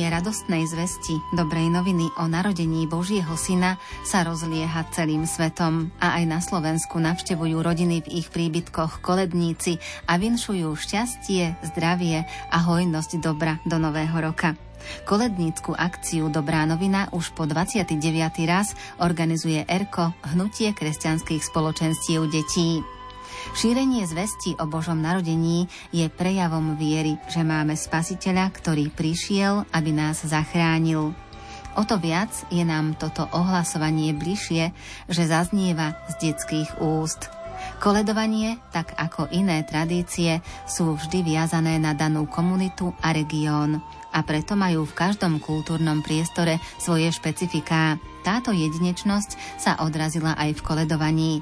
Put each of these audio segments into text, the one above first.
Ohlasovanie radostnej zvesti, dobrej noviny o narodení Božieho syna sa rozlieha celým svetom a aj na Slovensku navštevujú rodiny v ich príbytkoch koledníci a vinšujú šťastie, zdravie a hojnosť dobra do nového roka. Kolednícku akciu Dobrá novina už po 29. raz organizuje ERKO, Hnutie kresťanských spoločenstiev detí. Šírenie zvesti o Božom narodení je prejavom viery, že máme Spasiteľa, ktorý prišiel, aby nás zachránil. O to viac je nám toto ohlasovanie bližšie, že zaznieva z detských úst. Koledovanie, tak ako iné tradície, sú vždy viazané na danú komunitu a región a preto majú v každom kultúrnom priestore svoje špecifiká. Táto jedinečnosť sa odrazila aj v koledovaní.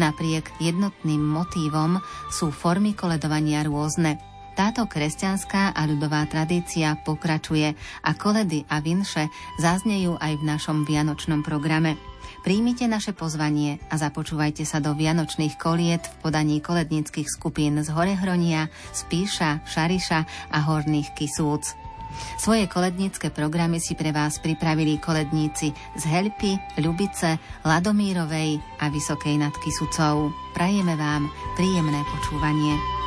Napriek jednotným motívom sú formy koledovania rôzne. Táto kresťanská a ľudová tradícia pokračuje a koledy a vinše zaznejú aj v našom vianočnom programe. Príjmite naše pozvanie a započúvajte sa do vianočných koliet v podaní koledníckých skupín z Horehronia, Spíša, Šariša a Horných Kisúc. Svoje kolednícke programy si pre vás pripravili koledníci z Helpy, Ľubice, Ladomírovej a Vysokej nad Kisucou. Prajeme vám príjemné počúvanie.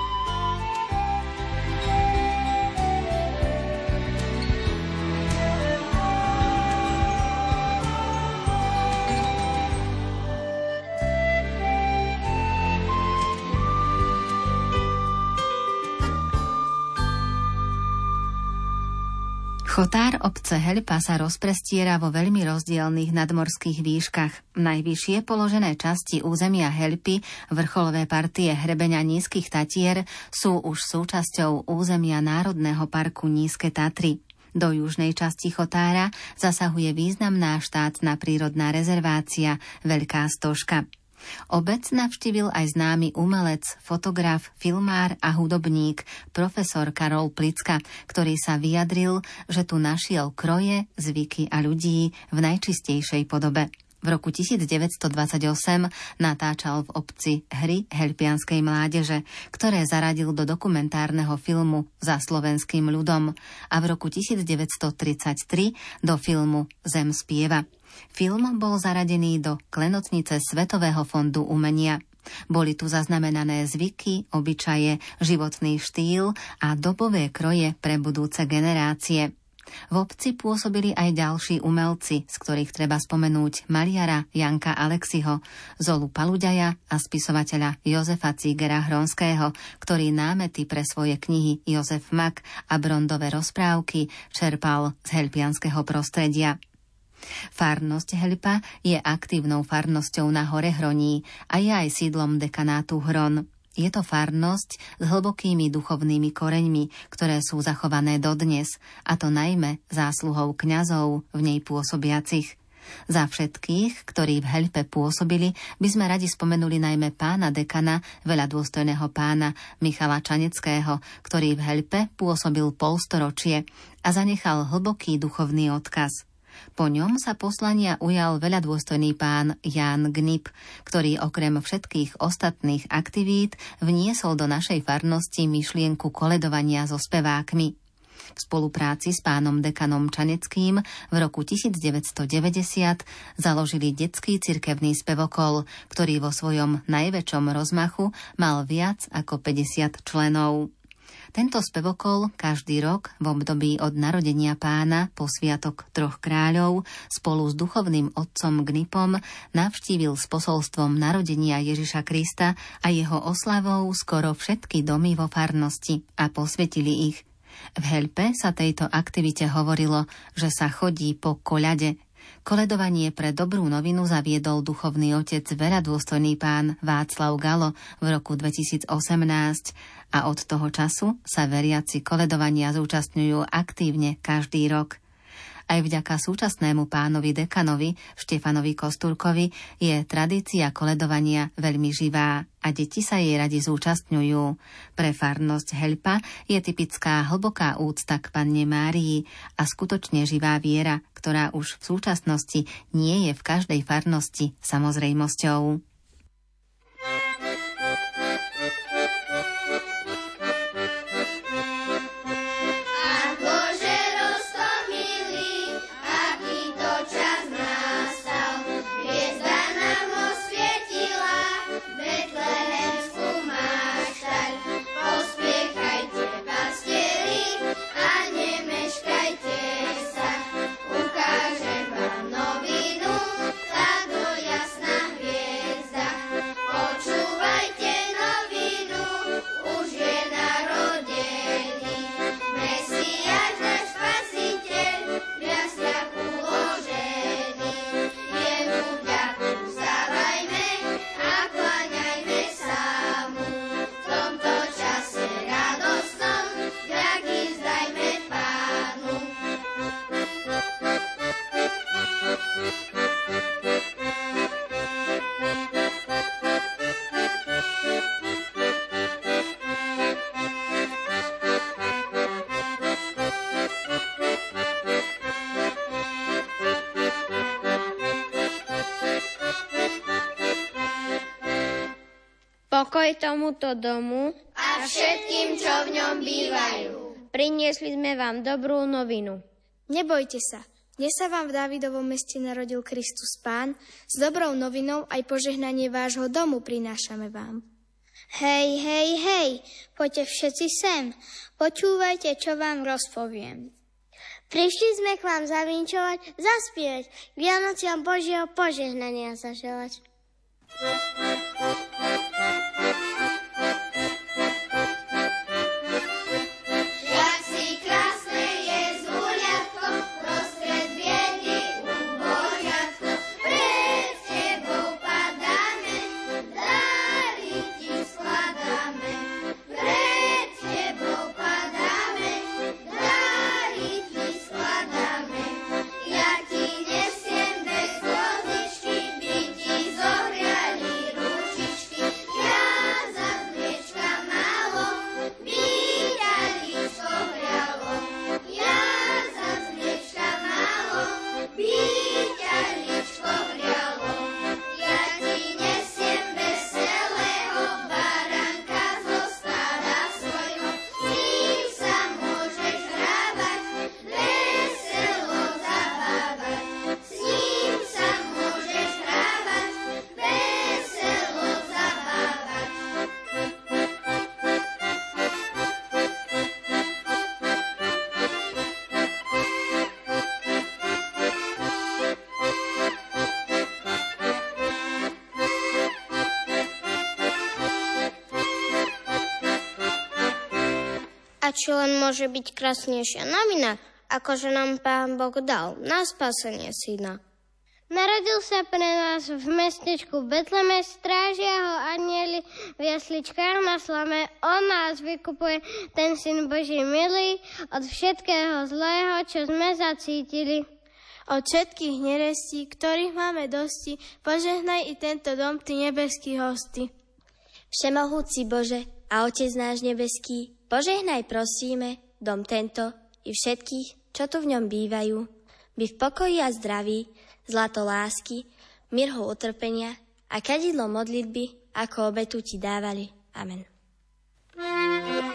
Chotár obce Helpa sa rozprestiera vo veľmi rozdielných nadmorských výškach. Najvyššie položené časti územia Helpy, vrcholové partie hrebenia nízkych Tatier, sú už súčasťou územia Národného parku Nízke Tatry. Do južnej časti Chotára zasahuje významná štátna prírodná rezervácia Veľká Stožka. Obec navštívil aj známy umelec, fotograf, filmár a hudobník, profesor Karol Plicka, ktorý sa vyjadril, že tu našiel kroje, zvyky a ľudí v najčistejšej podobe. V roku 1928 natáčal v obci hry helpianskej mládeže, ktoré zaradil do dokumentárneho filmu Za slovenským ľudom a v roku 1933 do filmu Zem spieva. Film bol zaradený do klenotnice Svetového fondu umenia. Boli tu zaznamenané zvyky, obyčaje, životný štýl a dobové kroje pre budúce generácie. V obci pôsobili aj ďalší umelci, z ktorých treba spomenúť Mariara Janka Alexiho, Zolu Paluďaja a spisovateľa Jozefa Cígera Hronského, ktorý námety pre svoje knihy Jozef Mak a Brondové rozprávky čerpal z helpianského prostredia. Farnosť Helpa je aktívnou farnosťou na hore Hroní a je aj sídlom dekanátu Hron. Je to farnosť s hlbokými duchovnými koreňmi, ktoré sú zachované dodnes, a to najmä zásluhou kňazov v nej pôsobiacich. Za všetkých, ktorí v Helpe pôsobili, by sme radi spomenuli najmä pána dekana, veľa dôstojného pána Michala Čaneckého, ktorý v Helpe pôsobil polstoročie a zanechal hlboký duchovný odkaz. Po ňom sa poslania ujal veľa dôstojný pán Jan Gnip, ktorý okrem všetkých ostatných aktivít vniesol do našej farnosti myšlienku koledovania so spevákmi. V spolupráci s pánom dekanom Čaneckým v roku 1990 založili detský cirkevný spevokol, ktorý vo svojom najväčšom rozmachu mal viac ako 50 členov. Tento spevokol každý rok v období od narodenia pána po sviatok troch kráľov spolu s duchovným otcom Gnipom navštívil s posolstvom narodenia Ježiša Krista a jeho oslavou skoro všetky domy vo farnosti a posvetili ich. V Helpe sa tejto aktivite hovorilo, že sa chodí po koľade, Koledovanie pre dobrú novinu zaviedol duchovný otec veľa dôstojný pán Václav Galo v roku 2018 a od toho času sa veriaci koledovania zúčastňujú aktívne každý rok. Aj vďaka súčasnému pánovi dekanovi Štefanovi Kostúrkovi je tradícia koledovania veľmi živá a deti sa jej radi zúčastňujú. Pre farnosť Helpa je typická hlboká úcta k panne Márii a skutočne živá viera, ktorá už v súčasnosti nie je v každej farnosti samozrejmosťou. Pokoj tomuto domu a všetkým, čo v ňom bývajú. Priniesli sme vám dobrú novinu. Nebojte sa, dnes sa vám v Davidovom meste narodil Kristus Pán, s dobrou novinou aj požehnanie vášho domu prinášame vám. Hej, hej, hej, poďte všetci sem, počúvajte, čo vám rozpoviem. Prišli sme k vám zavinčovať, zaspievať, k Vianociam Božieho požehnania zaželať. či len môže byť krásnejšia novina, ako že nám Pán Boh dal na spasenie syna. Narodil sa pre nás v mestečku Betleme, strážia ho anieli v jasličkách na slame. On nás vykupuje, ten syn Boží milý, od všetkého zlého, čo sme zacítili. Od všetkých nerestí, ktorých máme dosti, požehnaj i tento dom, ty nebeský hosty. Všemohúci Bože a Otec náš nebeský, Požehnaj prosíme dom tento i všetkých, čo tu v ňom bývajú, by v pokoji a zdraví, zlato lásky, mirho utrpenia a kadidlo modlitby, ako obetu ti dávali. Amen. tieto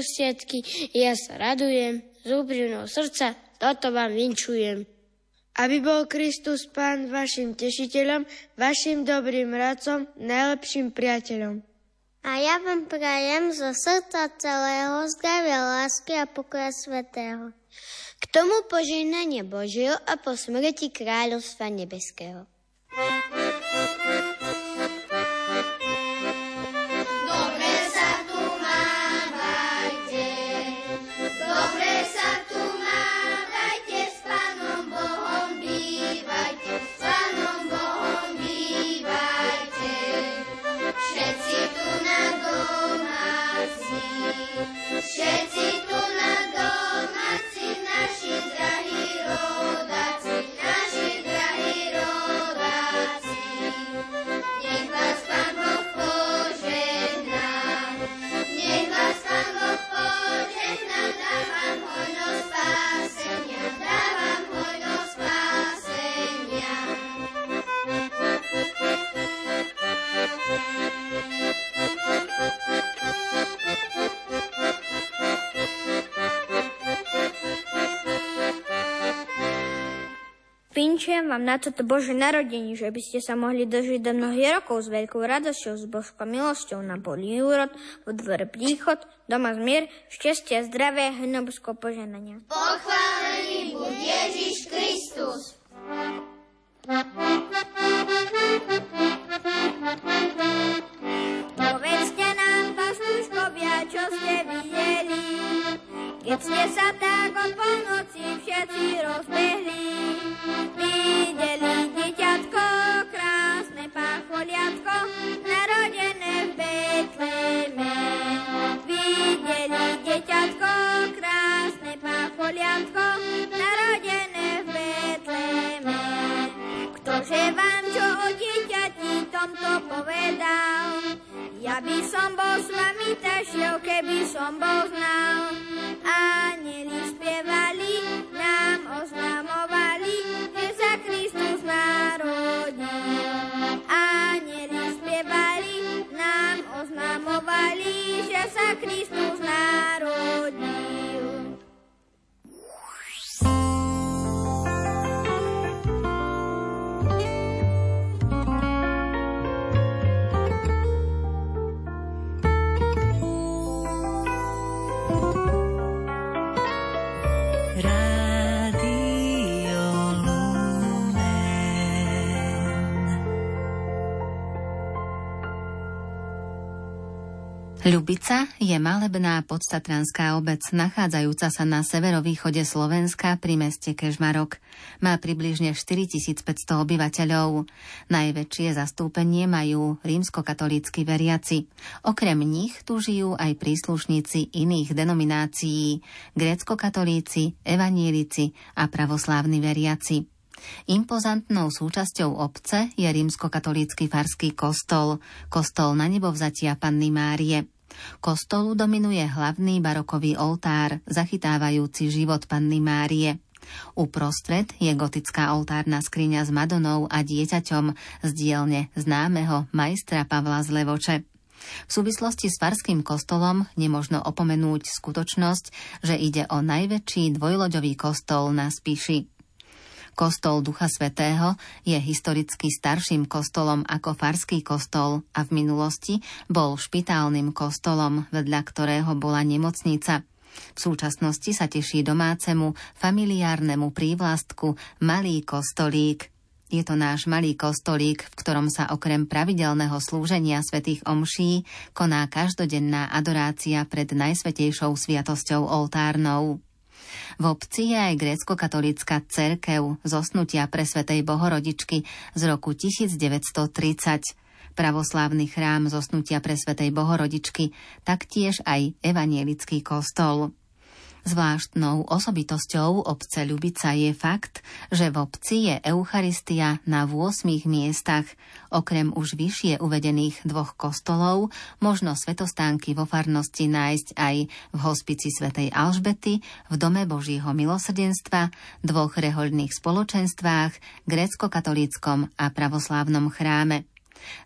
sviatky ja sa radujem z úprimného srdca, toto vám vinčujem. Aby bol Kristus Pán vašim tešiteľom, vašim dobrým radcom, najlepším priateľom. A ja vám prajem zo srdca celého zdravia, lásky a pokoja svetého. K tomu požehnanie Božieho a po smrti kráľovstva nebeského. Pinčujem vám na toto Bože narodenie, že by ste sa mohli dožiť do mnohých rokov s veľkou radosťou, s Božkou milosťou na poli úrod, v dvore príchod, doma zmier, šťastia, zdravia, hnobsko poženania. Pochválený buď Ježiš Kristus. Povedzte nám, pastuškovia, čo ste videli, ste sa tak o polnoci všetci rozbehli. Videli dieťatko, krásne pacholiatko, narodené v Betleme. Videli dieťatko, krásne pacholiatko, narodené v Betleme. Ktože vám čo o dieťati tomto povedal, ja by som bol s vami tašiel, keby som bol znal. Anieli spievali, nám oznamovali, že sa Kristus narodil. Anieli spievali, nám oznamovali, že sa Kristus narodil. Ľubica je malebná podstatranská obec, nachádzajúca sa na severovýchode Slovenska pri meste Kežmarok. Má približne 4500 obyvateľov. Najväčšie zastúpenie majú rímskokatolícky veriaci. Okrem nich tu žijú aj príslušníci iných denominácií, grécko-katolíci, evanielici a pravoslávni veriaci. Impozantnou súčasťou obce je rímskokatolícky farský kostol, kostol na nebovzatia Panny Márie. Kostolu dominuje hlavný barokový oltár, zachytávajúci život Panny Márie. Uprostred je gotická oltárna skriňa s Madonou a dieťaťom z dielne známeho majstra Pavla z Levoče. V súvislosti s Farským kostolom nemožno opomenúť skutočnosť, že ide o najväčší dvojloďový kostol na Spiši. Kostol Ducha Svetého je historicky starším kostolom ako Farský kostol a v minulosti bol špitálnym kostolom, vedľa ktorého bola nemocnica. V súčasnosti sa teší domácemu, familiárnemu prívlastku Malý kostolík. Je to náš malý kostolík, v ktorom sa okrem pravidelného slúženia svätých omší koná každodenná adorácia pred najsvetejšou sviatosťou oltárnou. V obci je aj grécko-katolická cerkev zosnutia presvetej Bohorodičky z roku 1930 pravoslávny chrám zosnutia presvetej Bohorodičky, taktiež aj evanielický kostol. Zvláštnou osobitosťou obce Ľubica je fakt, že v obci je Eucharistia na 8 miestach. Okrem už vyššie uvedených dvoch kostolov možno svetostánky vo farnosti nájsť aj v hospici svätej Alžbety, v Dome Božího milosrdenstva, dvoch rehoľných spoločenstvách, grécko-katolíckom a pravoslávnom chráme.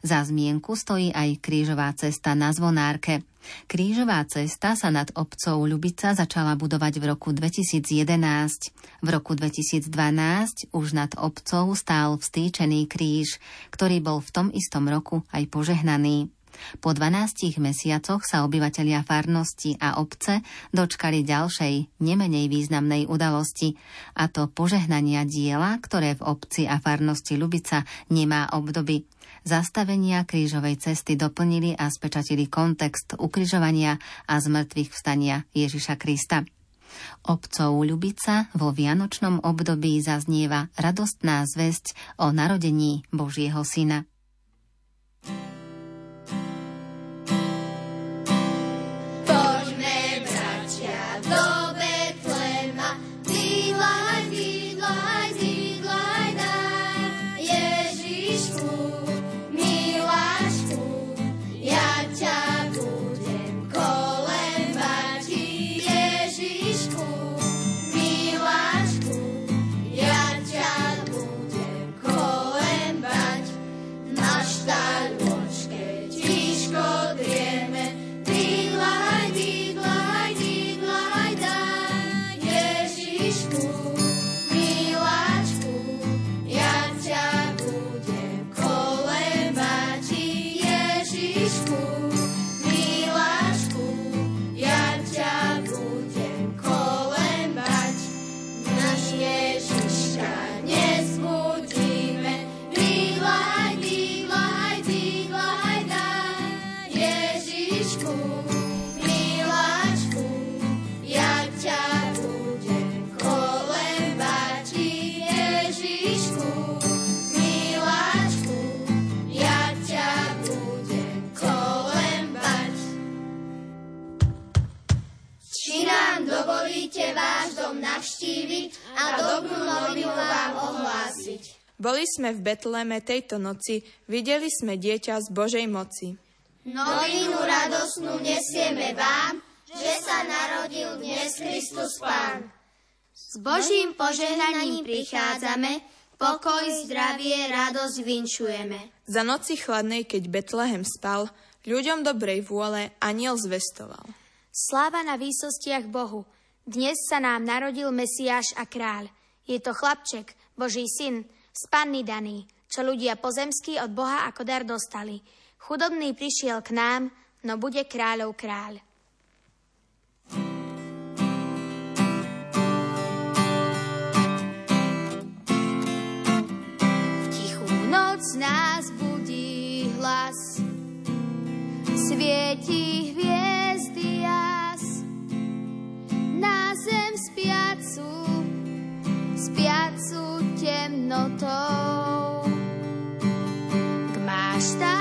Za zmienku stojí aj krížová cesta na Zvonárke. Krížová cesta sa nad obcov Ľubica začala budovať v roku 2011. V roku 2012 už nad obcov stál vstýčený kríž, ktorý bol v tom istom roku aj požehnaný. Po 12 mesiacoch sa obyvatelia farnosti a obce dočkali ďalšej, nemenej významnej udalosti, a to požehnania diela, ktoré v obci a farnosti Lubica nemá obdoby. Zastavenia krížovej cesty doplnili a spečatili kontext ukrižovania a zmrtvých vstania Ježiša Krista. Obcov Ľubica vo vianočnom období zaznieva radostná zväzť o narodení Božieho syna. navštíviť Christ. Sme v Betleme tejto noci, videli sme dieťa z Božej moci. Novinu radosnú nesieme vám, že sa narodil dnes Kristus Pán. S Božím požehnaním prichádzame, pokoj, zdravie, radosť vinšujeme. Za noci chladnej, keď Betlehem spal, ľuďom dobrej vôle aniel zvestoval. Sláva na výsostiach Bohu. Dnes sa nám narodil Mesiáš a kráľ. Je to chlapček, Boží syn, z panny daný, čo ľudia pozemskí od Boha ako dar dostali. Chudobný prišiel k nám, no bude kráľov kráľ. Noc nás budí hlas, svieti hviezdy jas, na zem spiacu, spiacu temnotou. K maštálke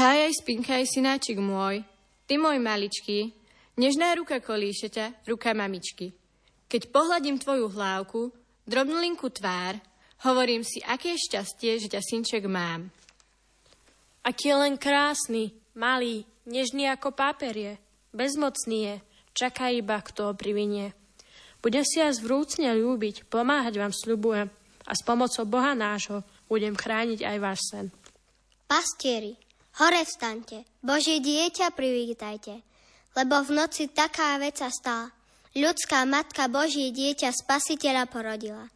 Hájaj, spinkaj, synáčik môj, ty môj maličký, nežná ruka kolíše ťa, ruka mamičky. Keď pohľadím tvoju hlávku, drobnulinku tvár, hovorím si, aké šťastie, že ťa synček mám. Aký je len krásny, malý, nežný ako páper je, bezmocný je, čaká iba, kto ho privinie. Budem si vás vrúcne ľúbiť, pomáhať vám sľubujem a s pomocou Boha nášho budem chrániť aj váš sen. Pastieri, hore vstaňte, Božie dieťa privítajte, lebo v noci taká vec sa stala. Ľudská matka Božie dieťa spasiteľa porodila.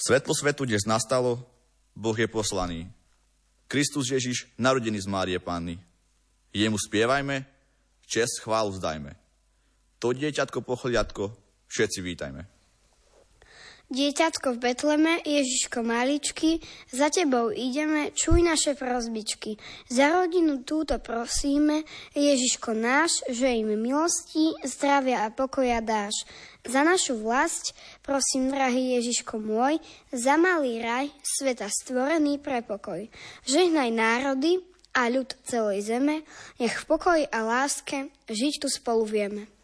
Svetlo svetu dnes nastalo, Boh je poslaný. Kristus Ježiš, narodený z Márie Panny. Jemu spievajme, čest chválu zdajme. To dieťatko pochliadko všetci vítajme. Dieťatko v Betleme, Ježiško maličky, za tebou ideme, čuj naše prozbičky. Za rodinu túto prosíme, Ježiško náš, že im milosti, zdravia a pokoja dáš. Za našu vlast, prosím, drahý Ježiško môj, za malý raj, sveta stvorený pre pokoj. Žehnaj národy a ľud celej zeme, nech v pokoji a láske žiť tu spolu vieme.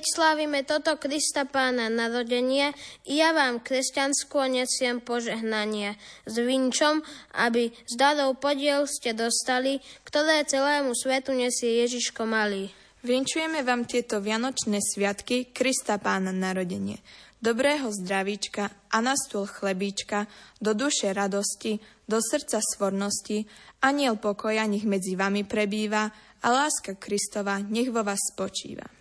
Keď slávime toto Krista pána narodenie, ja vám kresťanskú nesiem požehnanie s vinčom, aby z darov podiel ste dostali, ktoré celému svetu nesie Ježiško malý. Vinčujeme vám tieto vianočné sviatky Krista pána narodenie. Dobrého zdravíčka a na stôl chlebíčka, do duše radosti, do srdca svornosti, aniel pokoja nech medzi vami prebýva a láska Kristova nech vo vás spočíva.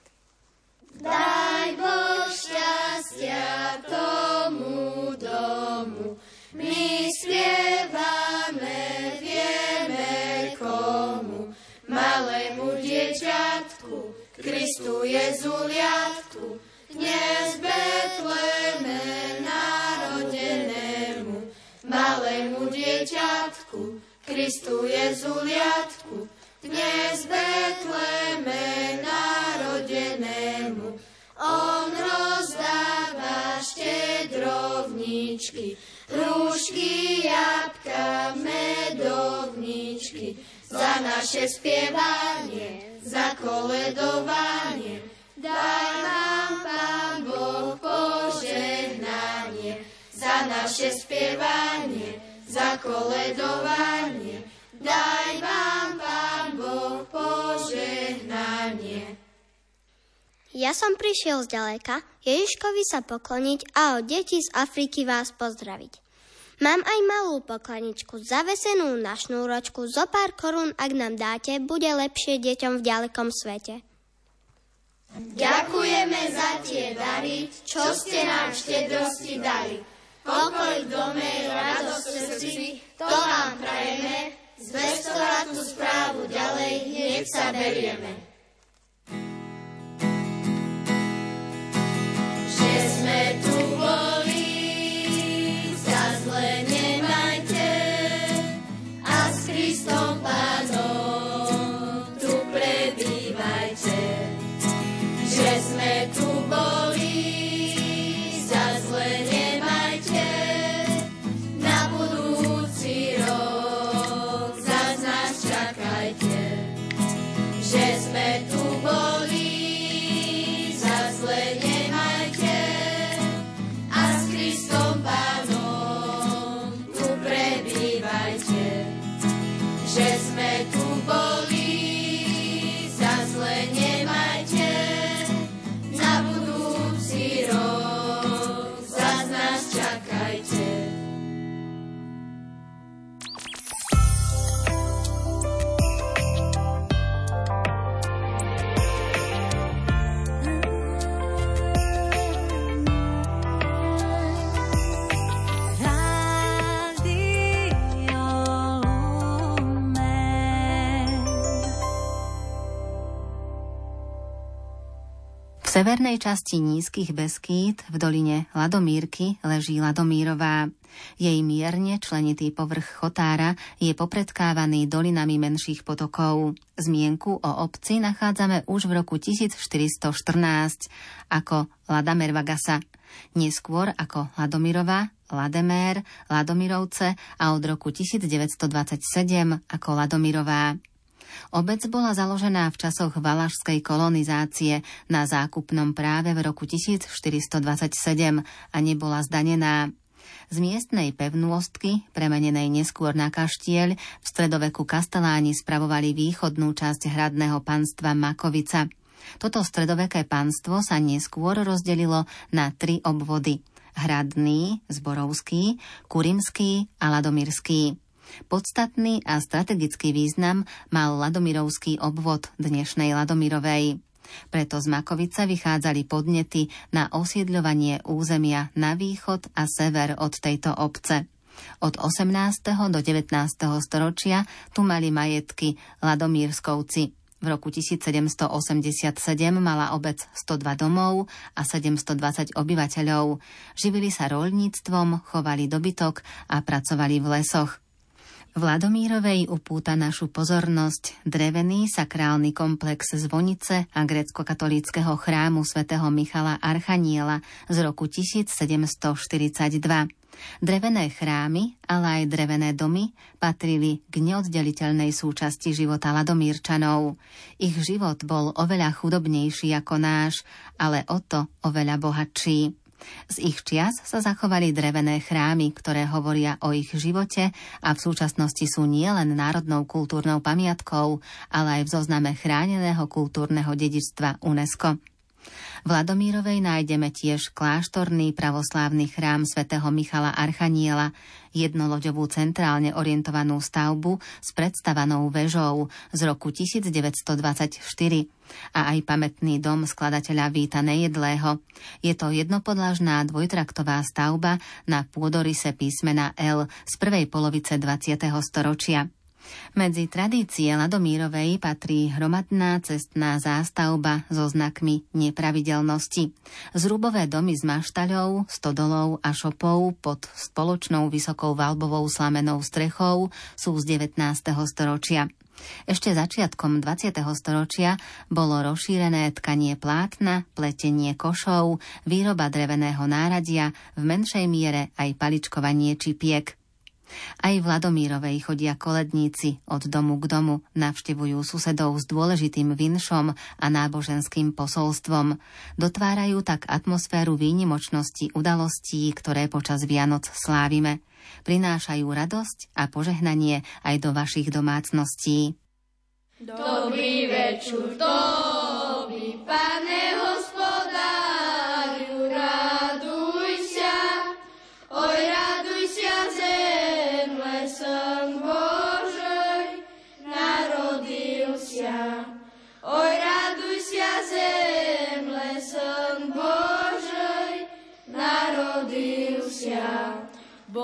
Daj Boh šťastia tomu domu, my spievame, vieme komu, malému dieťatku, Kristu Jezuliatku, dnes Betleme narodenému, malému dieťatku, Kristu Jezuliatku, dnes Betleme narodenému. On rozdáva štedrovničky, rúšky, jabka, medovničky, za naše spievanie, za koledovanie. Daj nám, Pán Boh, požehnanie, za naše spievanie, za koledovanie. Daj vám, Pán Boh, požehnanie. Ja som prišiel z ďaleka Ježiškovi sa pokloniť a od detí z Afriky vás pozdraviť. Mám aj malú poklaničku, zavesenú na šnúročku, zo pár korún, ak nám dáte, bude lepšie deťom v ďalekom svete. Ďakujeme za tie dary, čo ste nám štedrosti dali. Pokoj v dome, radosť v srdci, to vám prajeme, zvestovať tú správu ďalej, nech sa berieme. Že sme tu Severnej časti nízkych Beskýt v doline Ladomírky leží Ladomírová. Jej mierne členitý povrch Chotára je popredkávaný dolinami menších potokov. Zmienku o obci nachádzame už v roku 1414 ako Ladamervagasa, neskôr ako Ladomirová, Lademér, Ladomirovce a od roku 1927 ako Ladomirová. Obec bola založená v časoch valašskej kolonizácie na zákupnom práve v roku 1427 a nebola zdanená. Z miestnej pevnôstky, premenenej neskôr na kaštieľ, v stredoveku kasteláni spravovali východnú časť hradného panstva Makovica. Toto stredoveké panstvo sa neskôr rozdelilo na tri obvody. Hradný, Zborovský, Kurimský a Ladomírský. Podstatný a strategický význam mal Ladomirovský obvod dnešnej Ladomirovej. Preto z Makovice vychádzali podnety na osídľovanie územia na východ a sever od tejto obce. Od 18. do 19. storočia tu mali majetky Ladomírskovci. V roku 1787 mala obec 102 domov a 720 obyvateľov. Živili sa roľníctvom, chovali dobytok a pracovali v lesoch. Vladomírovej upúta našu pozornosť drevený sakrálny komplex zvonice a grecko-katolíckého chrámu svätého Michala Archaniela z roku 1742. Drevené chrámy, ale aj drevené domy patrili k neoddeliteľnej súčasti života Ladomírčanov. Ich život bol oveľa chudobnejší ako náš, ale o to oveľa bohatší. Z ich čias sa zachovali drevené chrámy, ktoré hovoria o ich živote a v súčasnosti sú nielen národnou kultúrnou pamiatkou, ale aj v zozname chráneného kultúrneho dedičstva UNESCO. V Ladomírovej nájdeme tiež kláštorný pravoslávny chrám svätého Michala Archaniela, jednoloďovú centrálne orientovanú stavbu s predstavanou vežou z roku 1924 a aj pamätný dom skladateľa Víta Nejedlého. Je to jednopodlažná dvojtraktová stavba na pôdorise písmena L z prvej polovice 20. storočia. Medzi tradície Ladomírovej patrí hromadná cestná zástavba so znakmi nepravidelnosti. Zrubové domy s maštaľou, stodolou a šopou pod spoločnou vysokou valbovou slamenou strechou sú z 19. storočia. Ešte začiatkom 20. storočia bolo rozšírené tkanie plátna, pletenie košov, výroba dreveného náradia, v menšej miere aj paličkovanie čipiek. Aj v Ladomírovej chodia koledníci od domu k domu, navštevujú susedov s dôležitým vinšom a náboženským posolstvom. Dotvárajú tak atmosféru výnimočnosti udalostí, ktoré počas Vianoc slávime. Prinášajú radosť a požehnanie aj do vašich domácností. Dobrý večer, dobrý pane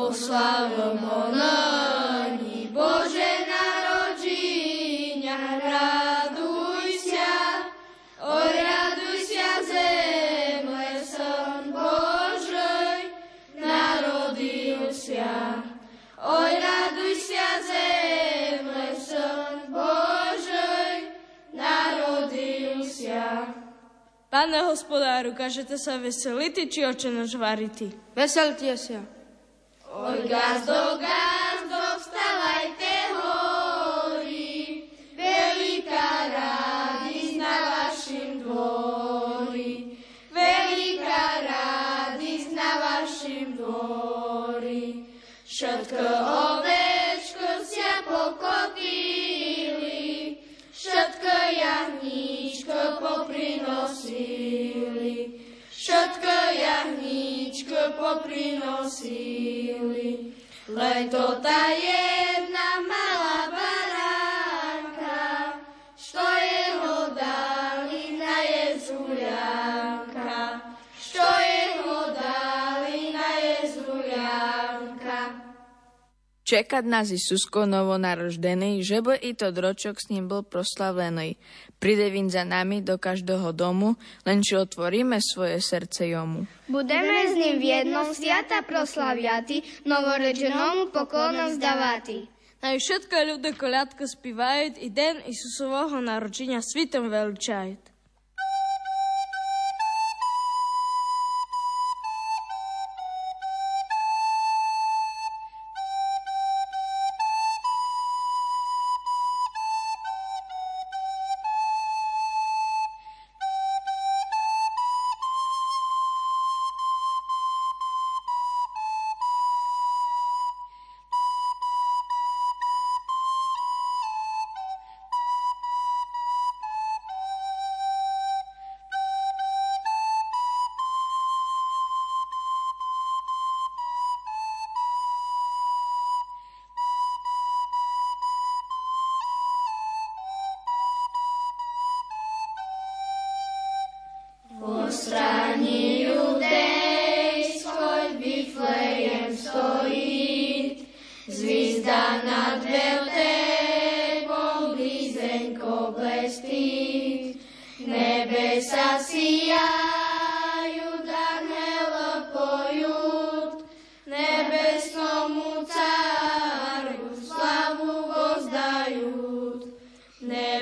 Bo slavom ononí Bože narodžiňa, raduj sa, oj raduj sa zem, lesom Božej, narodil sa. Oj raduj sa zem, lesom Božej, narodil sa. Pane hospodáru, kažete sa veseliti, či oče nož variti? Veselte sa. Oj, gazdo, gazdo, vstávajte hory, veľká radosť na vašim dvori, veľká radosť na vašim dvori. Všetko ovečko sa pokotili, všetko jahníčko poprinosili, všetko jahníčko poprinosili. Len to tá jedna Čekať nás Isusko novonaroždený, že by i to dročok s ním bol proslavený. Príde vin za nami do každého domu, len či otvoríme svoje srdce jomu. Budeme s ním v jednom sviata proslaviati, novorečenomu poklonu zdavati. Naj no všetko ľudo koľadko spívajú i den Isusovoho narodzenia svitom veličajú.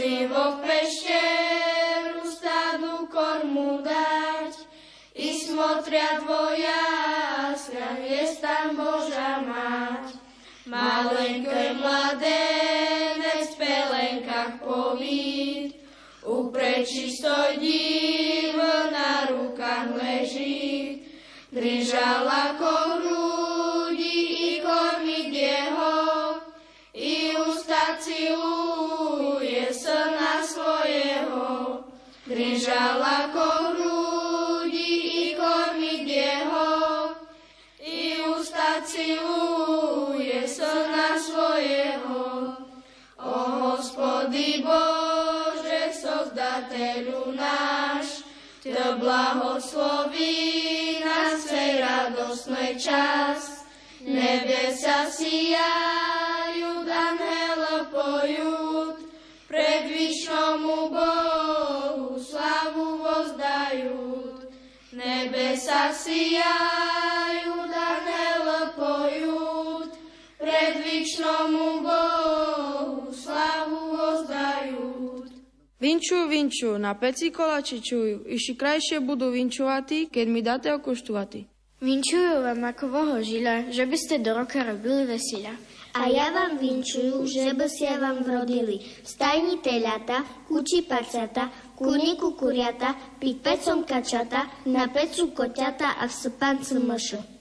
Vo pešteru sadu kormu dať, i smotria dvoja, je tam Boža mať. Malenké mladenec v pelenkách povít, u prečistoj div na rukách leží, držal ako blahosloví na svej radosnej čas. Nebesa sijajú, anhel pojút, pred vyšnomu Bohu slavu vozdajú. Nebesa sijajú, pojút, pred vyčnomu Bohu Vinčujú, vinčujú, na peci kolači čujú, iši krajšie budú vinčovatí, keď mi dáte okuštuvati. Vinčujú vám ako voho žila, že by ste do roka robili vesila. A ja vám vinčujú, že by ste vám vrodili stajni telata, kuči parcata, kurníku kuriata, pri pecom kačata, na pecu koťata a v spancu mšu.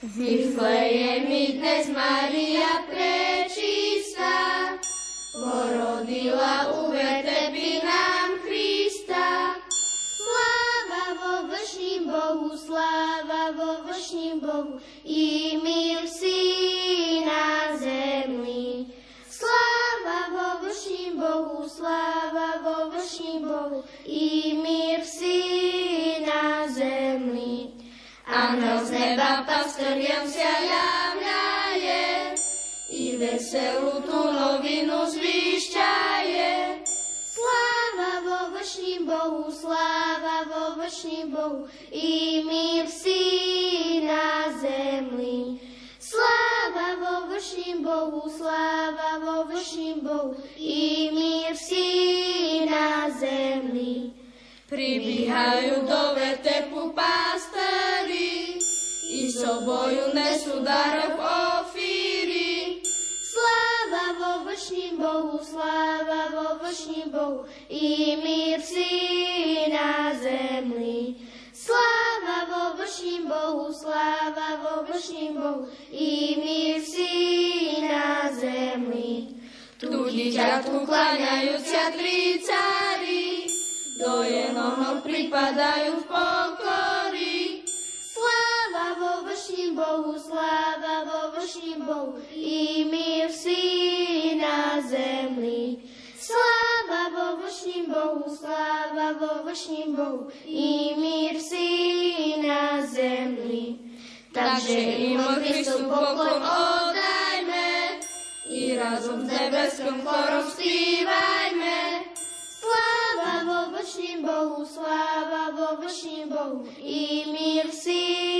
Vyfleje mi dnes Maria prečistá, porodila u by nám Krista. Sláva vo vršným Bohu, sláva vo vršným Bohu, i mír si na zemi. Sláva vo vršným Bohu, sláva vo vršným Bohu, i mír si. Anděl z neba pastyrem se javľaje i veselú tú novinu zvýšťaje. Sláva vo vršním Bohu, sláva vo vršním Bohu i mír si na zemli. Sláva vo vršním Bohu, sláva vo vršním Bohu i mír si na zemli. Pribíhajú do vetepu pástery, soboju nesú darov ofíry. Sláva vo vršným Bohu, sláva vo vršným Bohu, i mír si na zemi. Sláva vo vršným Bohu, sláva vo vršným Bohu, i mír si na zemi. Tu dieťatku kláňajúcia tri cári, do vo Bohu, sláva vo vršným Bohu, i mír si na zemi. Sláva vo vršným Bohu, sláva vo vršným Bohu, i mír si na zemi. Takže im Kristu poklon oddajme, i razom s nebeskom chorom spívajme. Sláva vo vršným Bohu, sláva vo vršným Bohu, i mír si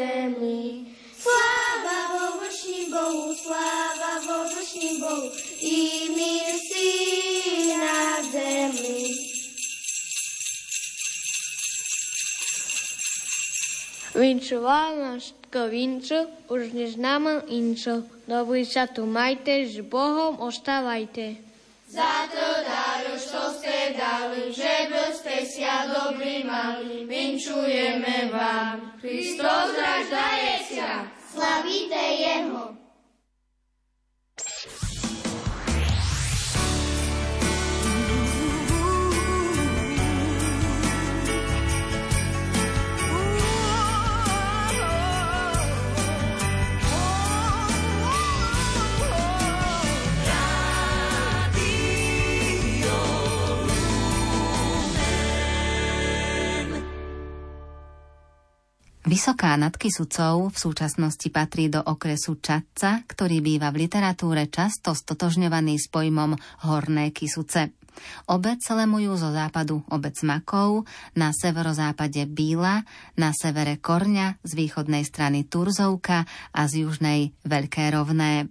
zemi. Sláva vršným Bohu, sláva vršným Bohu, i mír si na zemi. Vinčovala všetko vinču, už než nám inčo. Dobrý sa tu majte, s Bohom ostávajte. Za to čo ste dali, že ste sia dobrý mali, vinčujeme vám. Kristus raždaje sa, slavíte Jeho. Vysoká nad Kisucou v súčasnosti patrí do okresu Čatca, ktorý býva v literatúre často stotožňovaný s pojmom Horné Kisuce. Obec lemujú zo západu obec Makov, na severozápade Bíla, na severe Korňa, z východnej strany Turzovka a z južnej Veľké rovné.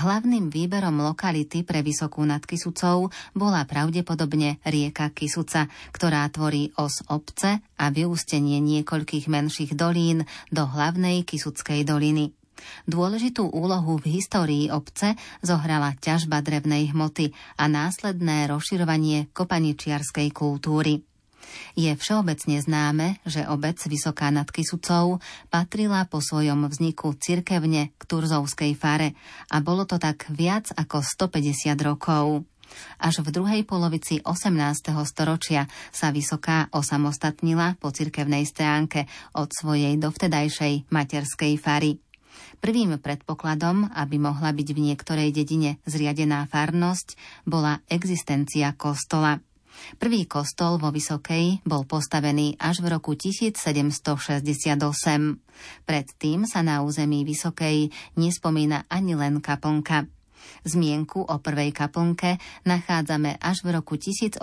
Hlavným výberom lokality pre Vysokú nad Kisucou bola pravdepodobne rieka Kisuca, ktorá tvorí os obce a vyústenie niekoľkých menších dolín do hlavnej Kisuckej doliny. Dôležitú úlohu v histórii obce zohrala ťažba drevnej hmoty a následné rozširovanie kopaničiarskej kultúry. Je všeobecne známe, že obec Vysoká nad Kisucou patrila po svojom vzniku cirkevne k Turzovskej fare a bolo to tak viac ako 150 rokov. Až v druhej polovici 18. storočia sa Vysoká osamostatnila po cirkevnej stránke od svojej dovtedajšej materskej fary. Prvým predpokladom, aby mohla byť v niektorej dedine zriadená farnosť, bola existencia kostola. Prvý kostol vo Vysokej bol postavený až v roku 1768. Predtým sa na území Vysokej nespomína ani len kaplnka. Zmienku o prvej kaplnke nachádzame až v roku 1815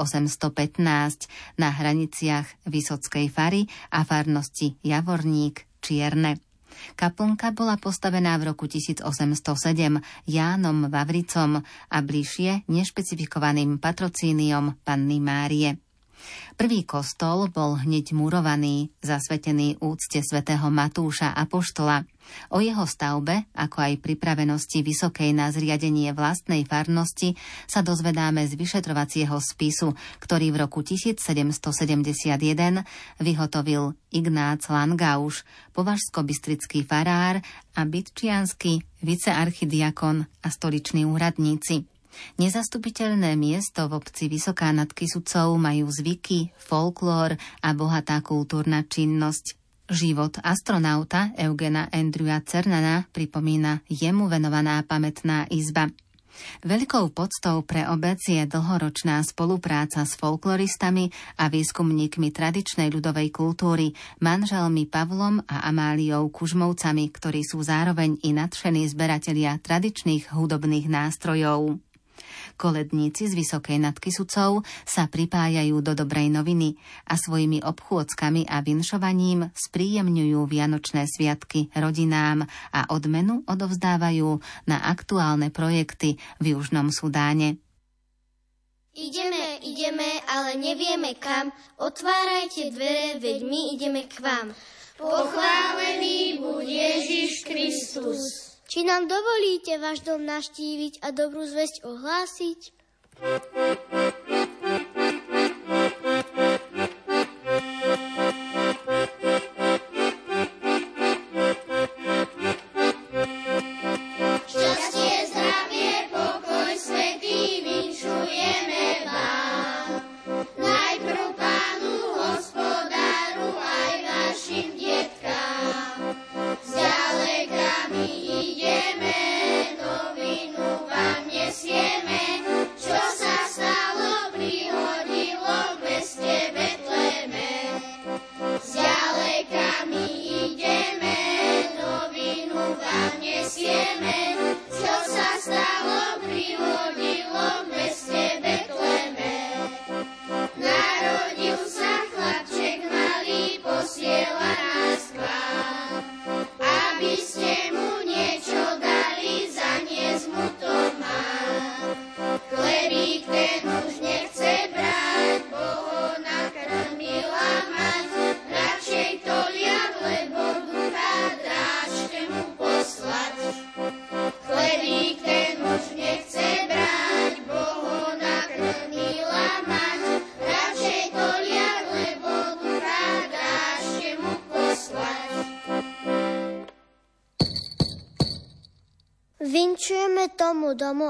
na hraniciach Vysockej fary a farnosti Javorník Čierne. Kaplnka bola postavená v roku 1807 Jánom Vavricom a bližšie nešpecifikovaným patrocíniom Panny Márie. Prvý kostol bol hneď murovaný, zasvetený úcte svätého Matúša a poštola. O jeho stavbe, ako aj pripravenosti Vysokej na zriadenie vlastnej farnosti, sa dozvedáme z vyšetrovacieho spisu, ktorý v roku 1771 vyhotovil Ignác Langauš, považsko-bystrický farár a bytčiansky vicearchidiakon a stoliční úradníci. Nezastupiteľné miesto v obci Vysoká nad Kisucou majú zvyky, folklór a bohatá kultúrna činnosť. Život astronauta Eugena Andrewa Cernana pripomína jemu venovaná pamätná izba. Veľkou podstou pre obec je dlhoročná spolupráca s folkloristami a výskumníkmi tradičnej ľudovej kultúry, manželmi Pavlom a Amáliou Kužmovcami, ktorí sú zároveň i nadšení zberatelia tradičných hudobných nástrojov. Koledníci z Vysokej nad Kisucou sa pripájajú do dobrej noviny a svojimi obchôdzkami a vinšovaním spríjemňujú Vianočné sviatky rodinám a odmenu odovzdávajú na aktuálne projekty v Južnom Sudáne. Ideme, ideme, ale nevieme kam. Otvárajte dvere, veď my ideme k vám. Pochválený buď Ježiš Kristus. Či nám dovolíte váš dom naštíviť a dobrú zväzť ohlásiť?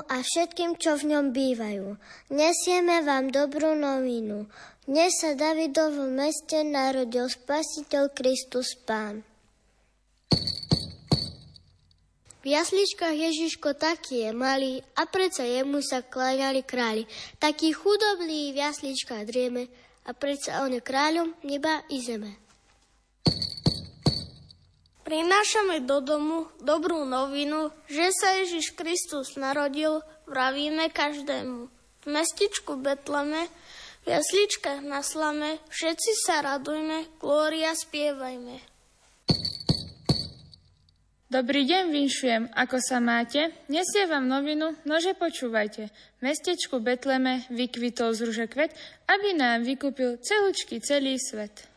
A všetkým, čo v ňom bývajú. Nesieme vám dobrú novinu. Dnes sa Davidovom meste narodil Spasiteľ Kristus Pán. V jasličkách Ježiško taký je malý a predsa jemu sa kláňali králi. Taký chudobný v jasličkách drieme a predsa on je kráľom neba i zeme. Prinášame do domu dobrú novinu, že sa Ježiš Kristus narodil, vravíme každému. V mestičku Betleme, v jasličkách na slame, všetci sa radujme, glória spievajme. Dobrý deň, vinšujem, ako sa máte? Nesie vám novinu, nože počúvajte. V mestečku Betleme vykvitol z ruže kvet, aby nám vykúpil celúčky celý svet.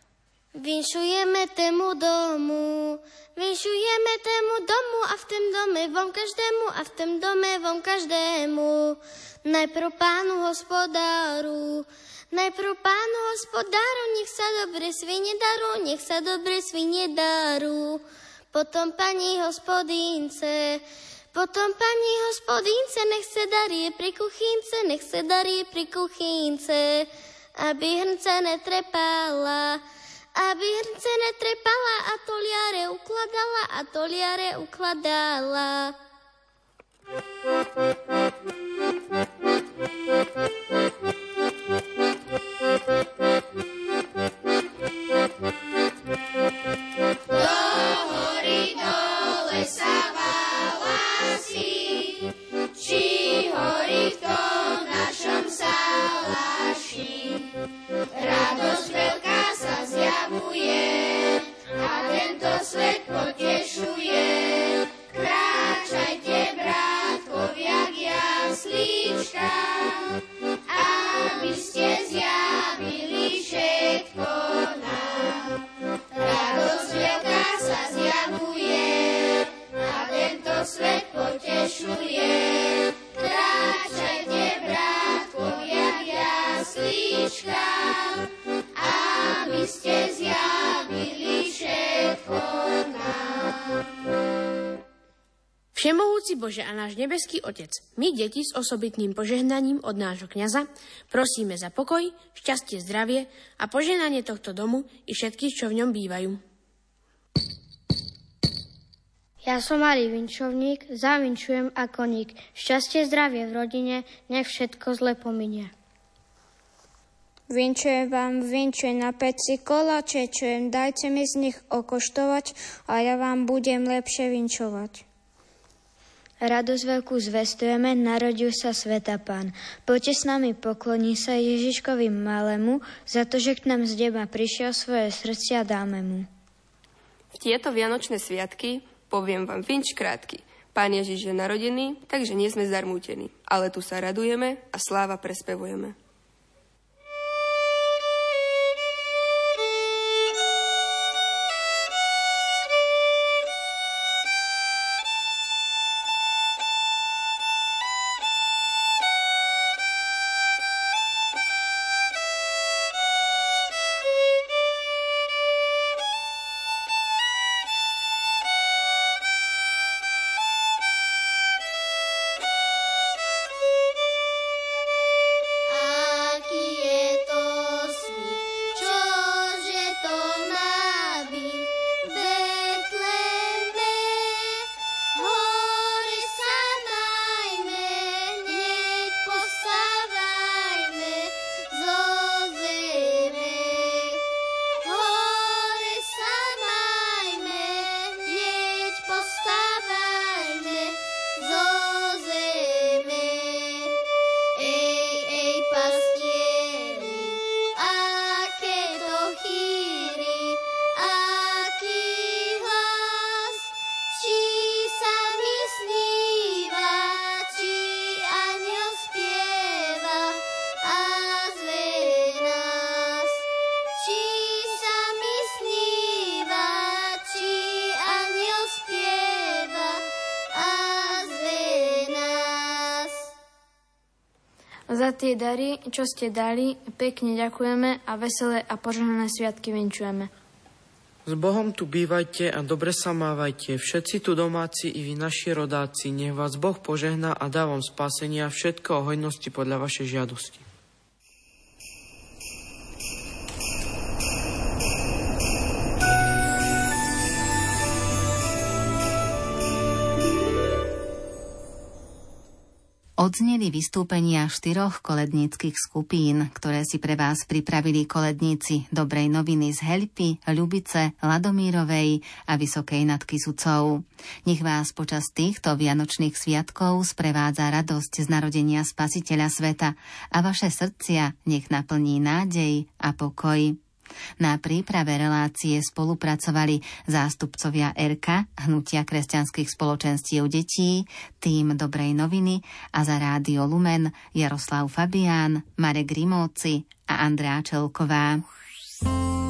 Vinšujeme tému domu, vinšujeme tému domu a v tom dome vom každému a v tom dome vom každému. Najprv pánu hospodáru, najprv pánu hospodáru, nech sa dobre svine daru, nech sa dobre svine daru. Potom pani hospodínce, potom pani hospodínce, nech sa darí pri kuchynce, nech sa darí pri kuchynce, aby hrnce netrepala, aby hrnce netrepala a toliare ukladala a toliare ukladala. Do hory dole sa válasí, či horí v Bože a náš nebeský Otec, my, deti s osobitným požehnaním od nášho kňaza, prosíme za pokoj, šťastie, zdravie a požehnanie tohto domu i všetkých, čo v ňom bývajú. Ja som malý vinčovník, zavinčujem ako nik. Šťastie, zdravie v rodine, nech všetko zle pominie. Vinčujem vám, vinčujem na peci koláče, čujem, dajte mi z nich okoštovať a ja vám budem lepšie vinčovať. Radosť veľkú zvestujeme, narodil sa Sveta Pán. Poďte s nami pokloní sa Ježiškovi malému, za to, že k nám z neba prišiel svoje srdcia dáme mu. V tieto vianočné sviatky poviem vám vinč krátky. Pán Ježiš je narodený, takže nie sme zarmútení, ale tu sa radujeme a sláva prespevujeme. Tie dary, čo ste dali, pekne ďakujeme a veselé a požehnané sviatky vinčujeme. S Bohom tu bývajte a dobre sa mávajte, všetci tu domáci i vy naši rodáci, nech vás Boh požehná a dá vám spásenia všetko o hojnosti podľa vašej žiadosti. Odzneli vystúpenia štyroch koledníckých skupín, ktoré si pre vás pripravili koledníci Dobrej noviny z Helpy, Ľubice, Ladomírovej a Vysokej nad Kisucou. Nech vás počas týchto vianočných sviatkov sprevádza radosť z narodenia Spasiteľa sveta a vaše srdcia nech naplní nádej a pokoj. Na príprave relácie spolupracovali zástupcovia RK, Hnutia kresťanských spoločenstiev detí, tým Dobrej noviny a za Rádio Lumen Jaroslav Fabián, Marek Rimóci a Andrea Čelková. keep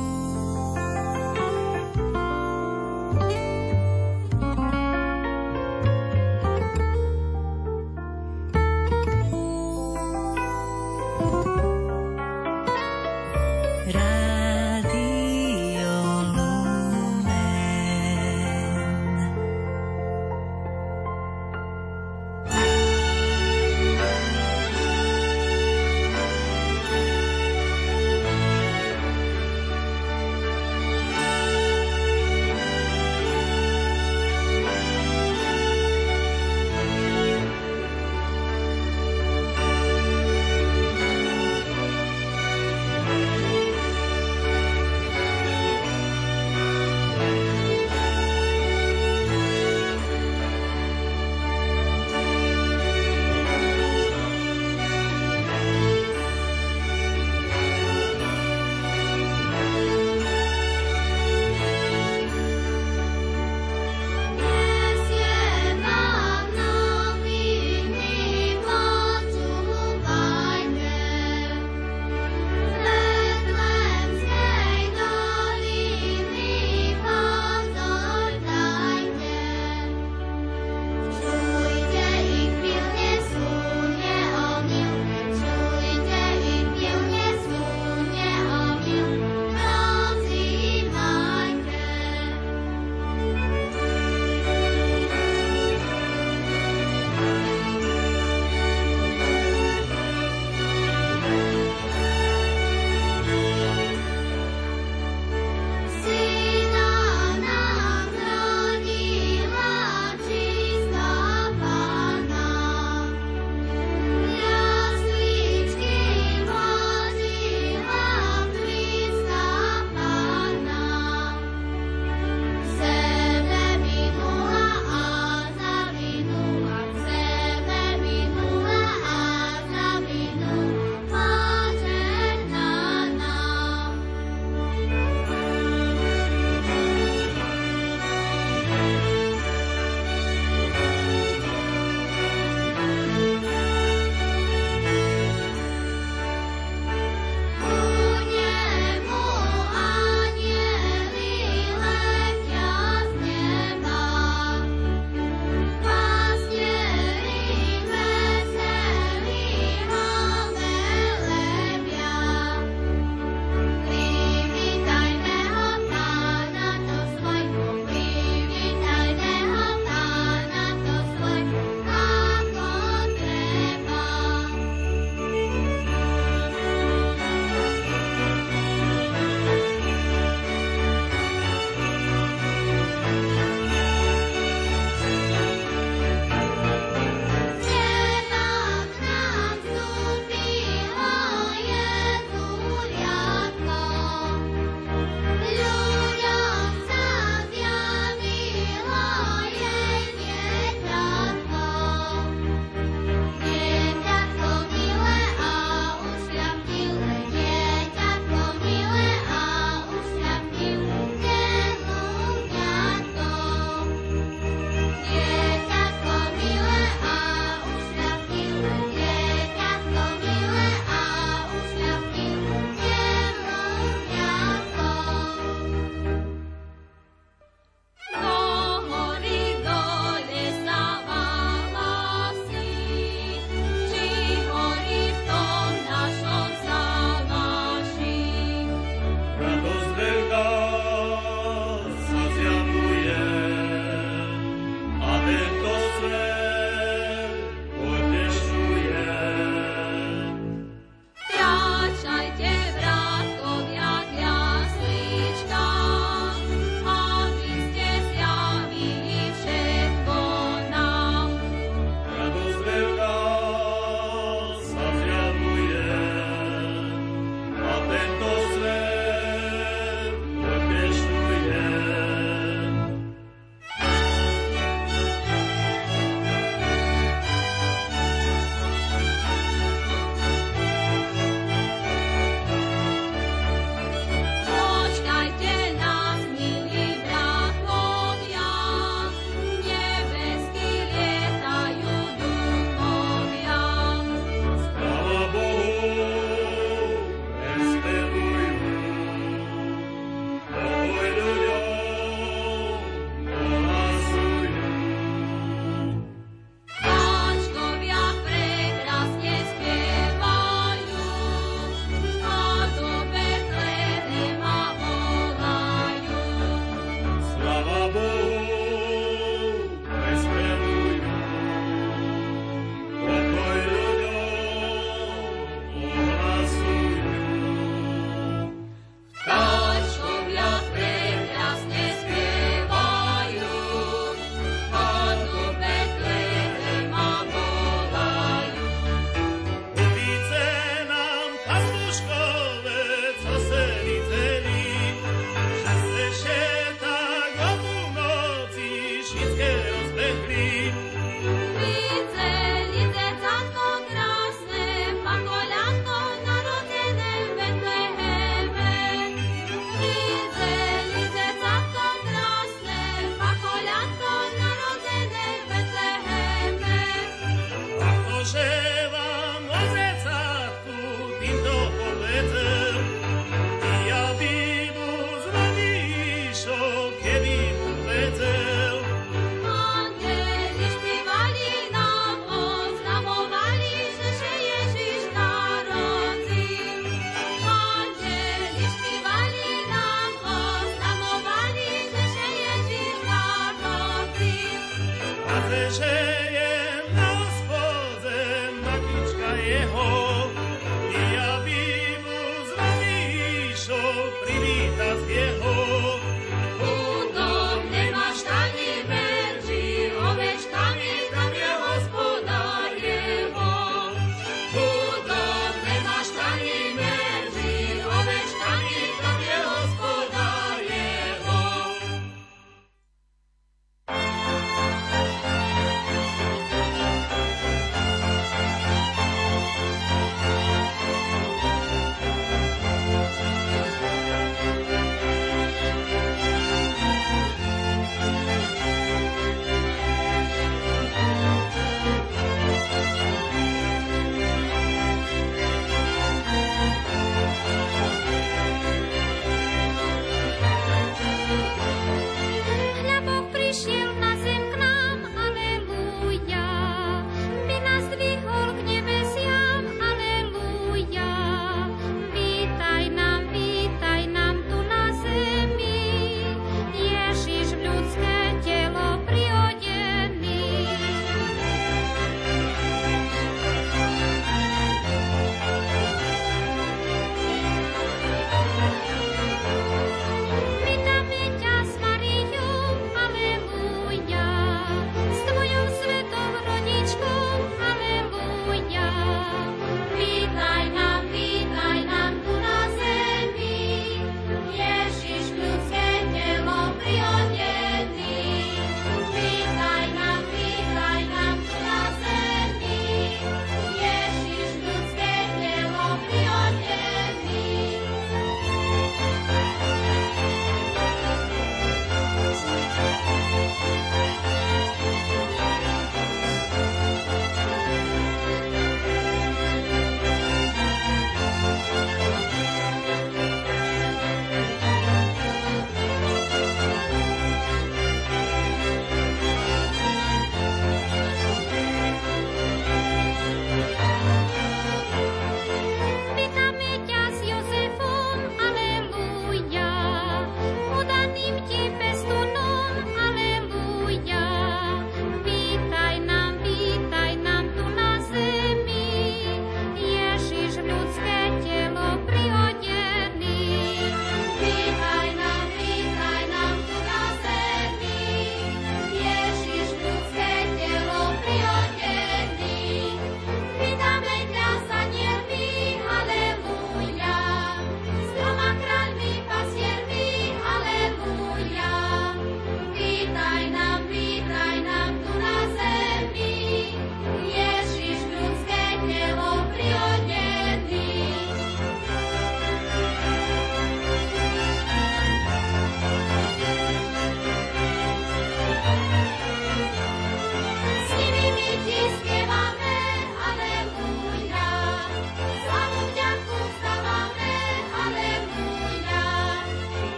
say